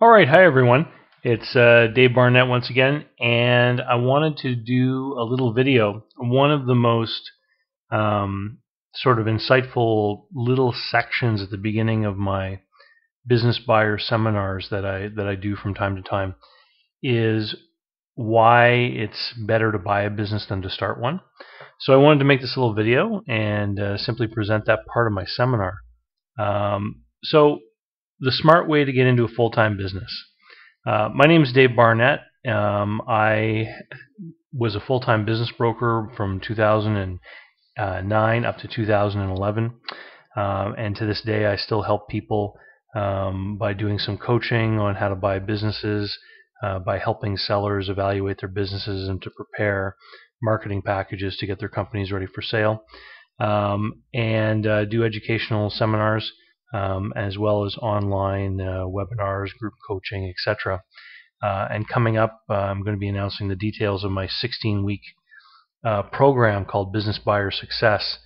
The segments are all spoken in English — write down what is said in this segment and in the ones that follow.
All right, hi everyone. It's uh, Dave Barnett once again, and I wanted to do a little video. One of the most um, sort of insightful little sections at the beginning of my business buyer seminars that I that I do from time to time is why it's better to buy a business than to start one. So I wanted to make this little video and uh, simply present that part of my seminar. Um, so the smart way to get into a full-time business. Uh, my name is Dave Barnett. Um, I was a full-time business broker from 2009 up to 2011, uh, and to this day, I still help people um, by doing some coaching on how to buy businesses, uh, by helping sellers evaluate their businesses and to prepare marketing packages to get their companies ready for sale, um, and uh, do educational seminars um, as well as online uh, webinars, group coaching, etc. Uh, and coming up, uh, I'm going to be announcing the details of my 16 week uh, program called Business Buyer Success,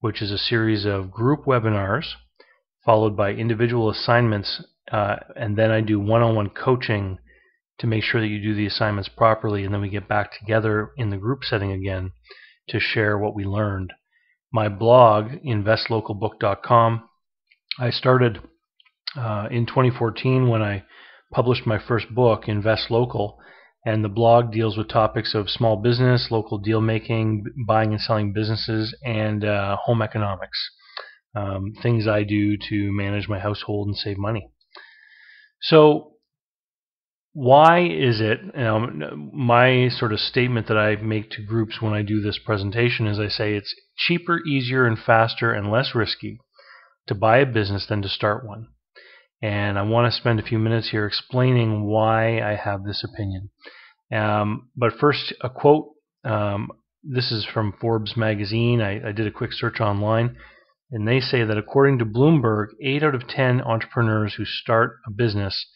which is a series of group webinars followed by individual assignments. Uh, and then I do one on one coaching to make sure that you do the assignments properly. And then we get back together in the group setting again to share what we learned. My blog, investlocalbook.com, I started uh, in 2014 when I published my first book, Invest Local, and the blog deals with topics of small business, local deal making, buying and selling businesses, and uh, home economics. Um, things I do to manage my household and save money. So, why is it? Know, my sort of statement that I make to groups when I do this presentation is I say it's cheaper, easier, and faster and less risky to buy a business than to start one. And I want to spend a few minutes here explaining why I have this opinion. Um, but first, a quote. Um, this is from Forbes magazine. I, I did a quick search online, and they say that according to Bloomberg, 8 out of 10 entrepreneurs who start a business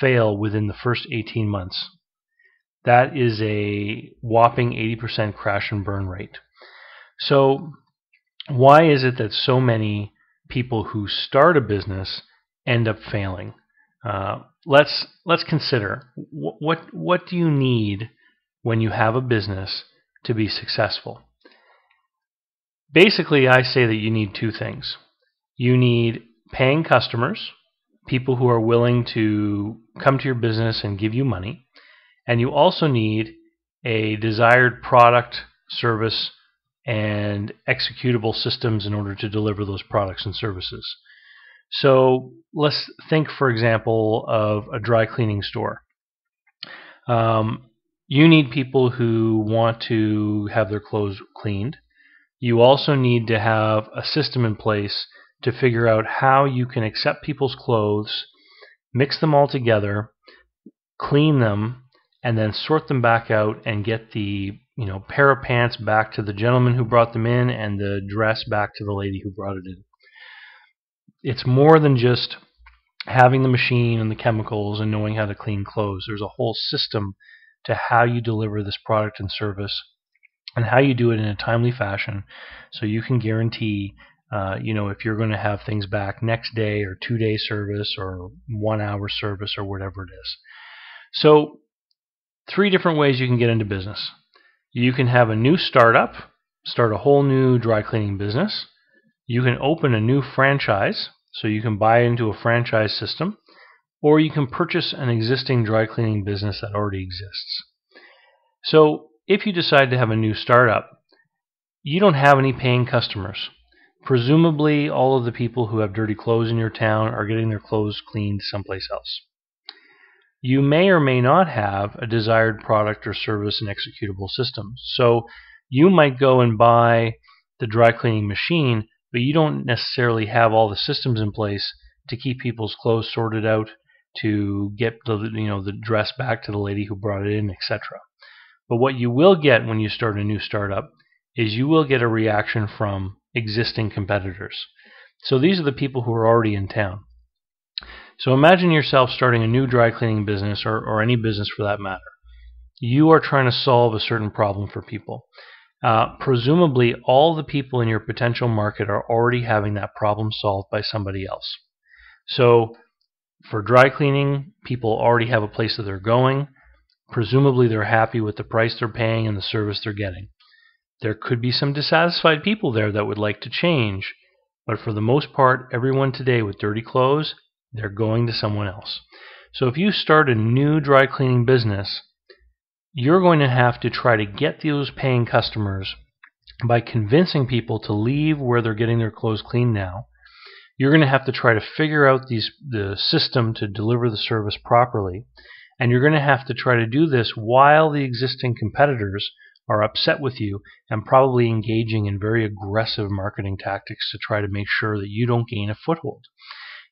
fail within the first 18 months. That is a whopping 80% crash and burn rate. So, why is it that so many people who start a business end up failing. Uh, let's let's consider what, what what do you need when you have a business to be successful. Basically, I say that you need two things. You need paying customers, people who are willing to come to your business and give you money, and you also need a desired product, service, and executable systems in order to deliver those products and services. So let's think, for example, of a dry cleaning store. Um, you need people who want to have their clothes cleaned. You also need to have a system in place to figure out how you can accept people's clothes, mix them all together, clean them, and then sort them back out and get the you know, pair of pants back to the gentleman who brought them in and the dress back to the lady who brought it in. It's more than just having the machine and the chemicals and knowing how to clean clothes. There's a whole system to how you deliver this product and service and how you do it in a timely fashion so you can guarantee uh, you know if you're going to have things back next day or two day service or one hour service or whatever it is so three different ways you can get into business you can have a new startup, start a whole new dry cleaning business. You can open a new franchise, so you can buy into a franchise system, or you can purchase an existing dry cleaning business that already exists. So, if you decide to have a new startup, you don't have any paying customers. Presumably, all of the people who have dirty clothes in your town are getting their clothes cleaned someplace else. You may or may not have a desired product or service and executable system. So you might go and buy the dry cleaning machine, but you don't necessarily have all the systems in place to keep people's clothes sorted out, to get the you know the dress back to the lady who brought it in, etc. But what you will get when you start a new startup is you will get a reaction from existing competitors. So these are the people who are already in town. So imagine yourself starting a new dry cleaning business or, or any business for that matter. You are trying to solve a certain problem for people. Uh, presumably, all the people in your potential market are already having that problem solved by somebody else. So for dry cleaning, people already have a place that they're going. Presumably, they're happy with the price they're paying and the service they're getting. There could be some dissatisfied people there that would like to change, but for the most part, everyone today with dirty clothes, they're going to someone else. So if you start a new dry cleaning business, you're going to have to try to get those paying customers by convincing people to leave where they're getting their clothes cleaned now. You're going to have to try to figure out these, the system to deliver the service properly. And you're going to have to try to do this while the existing competitors are upset with you and probably engaging in very aggressive marketing tactics to try to make sure that you don't gain a foothold.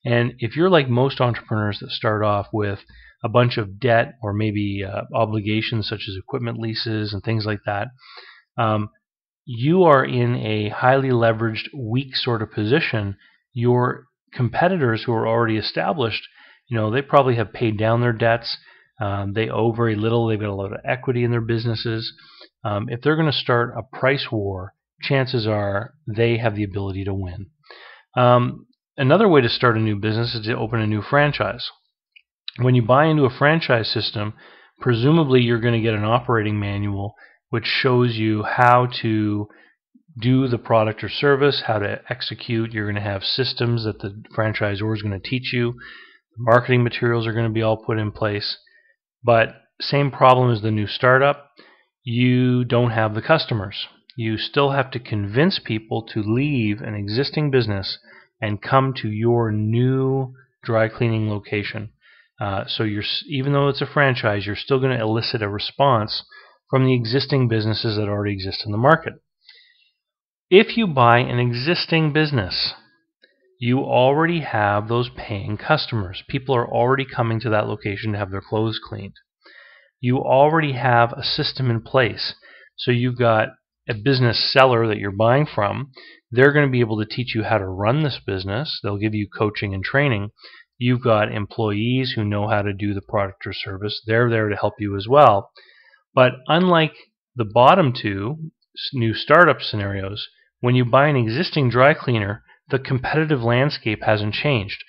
And if you're like most entrepreneurs that start off with a bunch of debt or maybe uh, obligations such as equipment leases and things like that, um, you are in a highly leveraged, weak sort of position. Your competitors who are already established, you know, they probably have paid down their debts. Um, they owe very little. They've got a lot of equity in their businesses. Um, if they're going to start a price war, chances are they have the ability to win. Um, another way to start a new business is to open a new franchise. When you buy into a franchise system, presumably you're going to get an operating manual which shows you how to do the product or service, how to execute. You're going to have systems that the franchisor is going to teach you. The marketing materials are going to be all put in place. But same problem as the new startup. You don't have the customers. You still have to convince people to leave an existing business and come to your new dry cleaning location. Uh, so you're even though it's a franchise, you're still going to elicit a response from the existing businesses that already exist in the market. If you buy an existing business, you already have those paying customers. People are already coming to that location to have their clothes cleaned. You already have a system in place. So you've got a business seller that you're buying from. They're going to be able to teach you how to run this business. They'll give you coaching and training. You've got employees who know how to do the product or service. They're there to help you as well. But unlike the bottom two new startup scenarios, when you buy an existing dry cleaner, the competitive landscape hasn't changed.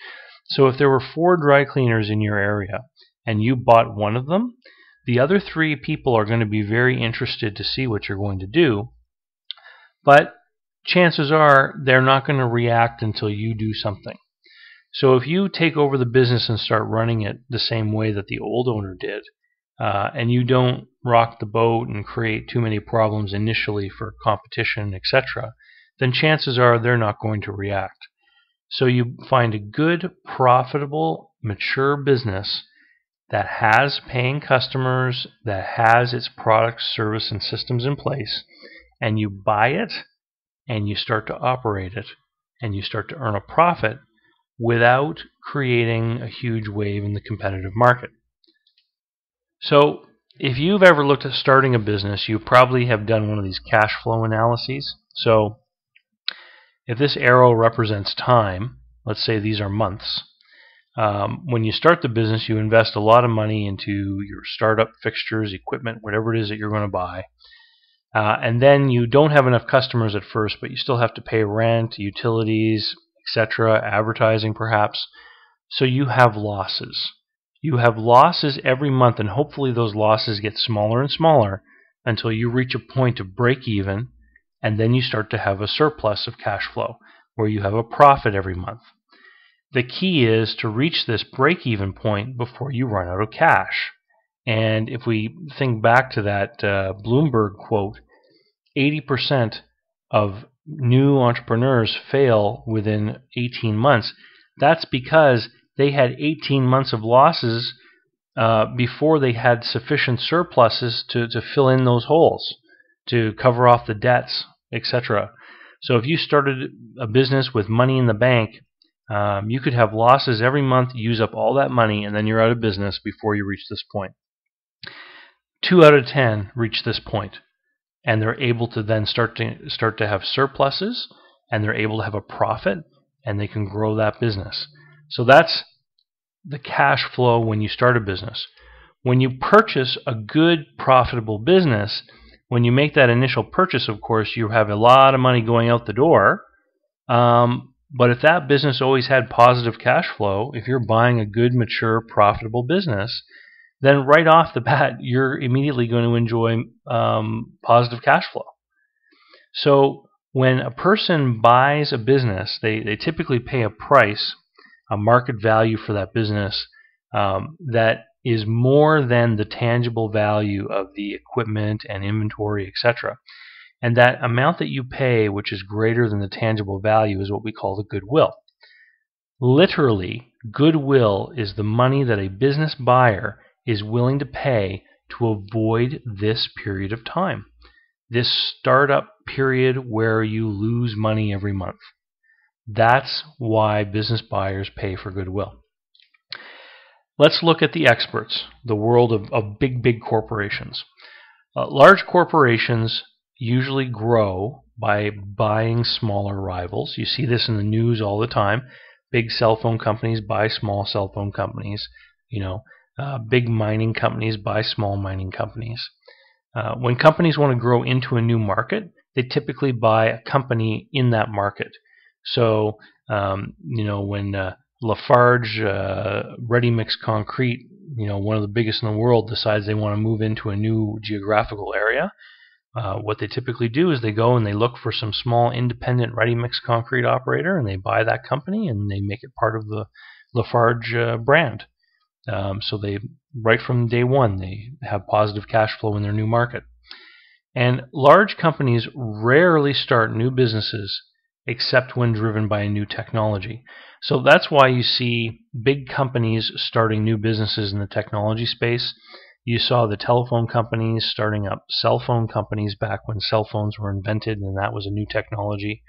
So if there were four dry cleaners in your area and you bought one of them, the other three people are going to be very interested to see what you're going to do. But chances are they're not going to react until you do something. So if you take over the business and start running it the same way that the old owner did, uh, and you don't rock the boat and create too many problems initially for competition, etc., then chances are they're not going to react. So you find a good, profitable, mature business that has paying customers, that has its products, service, and systems in place, and you buy it and you start to operate it and you start to earn a profit without creating a huge wave in the competitive market. So, if you've ever looked at starting a business, you probably have done one of these cash flow analyses. So, if this arrow represents time, let's say these are months, um, when you start the business, you invest a lot of money into your startup fixtures, equipment, whatever it is that you're going to buy. Uh, and then you don't have enough customers at first, but you still have to pay rent, utilities, etc., advertising perhaps. So you have losses. You have losses every month, and hopefully those losses get smaller and smaller until you reach a point of break even, and then you start to have a surplus of cash flow where you have a profit every month. The key is to reach this break even point before you run out of cash. And if we think back to that uh, Bloomberg quote, 80% of new entrepreneurs fail within 18 months. That's because they had 18 months of losses uh, before they had sufficient surpluses to, to fill in those holes, to cover off the debts, etc. So if you started a business with money in the bank, um, you could have losses every month, use up all that money, and then you're out of business before you reach this point. Two out of ten reach this point, and they're able to then start to start to have surpluses, and they're able to have a profit, and they can grow that business. So that's the cash flow when you start a business. When you purchase a good, profitable business, when you make that initial purchase, of course, you have a lot of money going out the door. Um, But if that business always had positive cash flow, if you're buying a good, mature, profitable business, then right off the bat, you're immediately going to enjoy um, positive cash flow. So when a person buys a business, they, they typically pay a price, a market value for that business um, that is more than the tangible value of the equipment and inventory, etc. And that amount that you pay, which is greater than the tangible value, is what we call the goodwill. Literally, goodwill is the money that a business buyer is willing to pay to avoid this period of time, this startup period where you lose money every month. That's why business buyers pay for goodwill. Let's look at the experts, the world of, of big, big corporations. Uh, large corporations usually grow by buying smaller rivals. You see this in the news all the time. Big cell phone companies buy small cell phone companies. You know, uh, big mining companies buy small mining companies. Uh, when companies want to grow into a new market, they typically buy a company in that market. So, um, you know, when uh, Lafarge uh, Ready Mix Concrete, you know, one of the biggest in the world, decides they want to move into a new geographical area, uh, what they typically do is they go and they look for some small independent ready mix concrete operator and they buy that company and they make it part of the Lafarge uh, brand. Um, so they right from day one they have positive cash flow in their new market. And large companies rarely start new businesses except when driven by a new technology. So that's why you see big companies starting new businesses in the technology space you saw the telephone companies starting up cell phone companies back when cell phones were invented, and that was a new technology.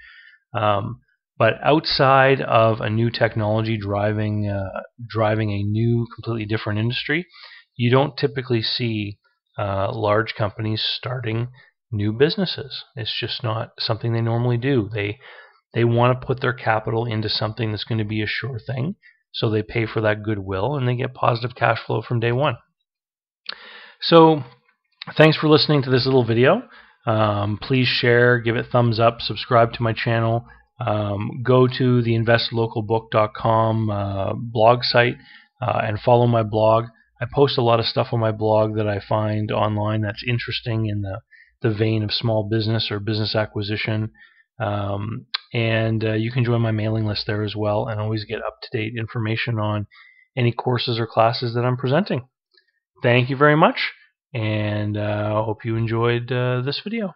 Um, but outside of a new technology driving uh, driving a new, completely different industry, you don't typically see uh, large companies starting new businesses. It's just not something they normally do. They they want to put their capital into something that's going to be a sure thing, so they pay for that goodwill and they get positive cash flow from day one. So thanks for listening to this little video. Um, please share, give it thumbs up, subscribe to my channel. Um, go to the investlocalbook.com uh, blog site uh, and follow my blog. I post a lot of stuff on my blog that I find online that's interesting in the, the vein of small business or business acquisition. Um, and uh, you can join my mailing list there as well and always get up to date information on any courses or classes that I'm presenting thank you very much, and I uh, hope you enjoyed uh, this video.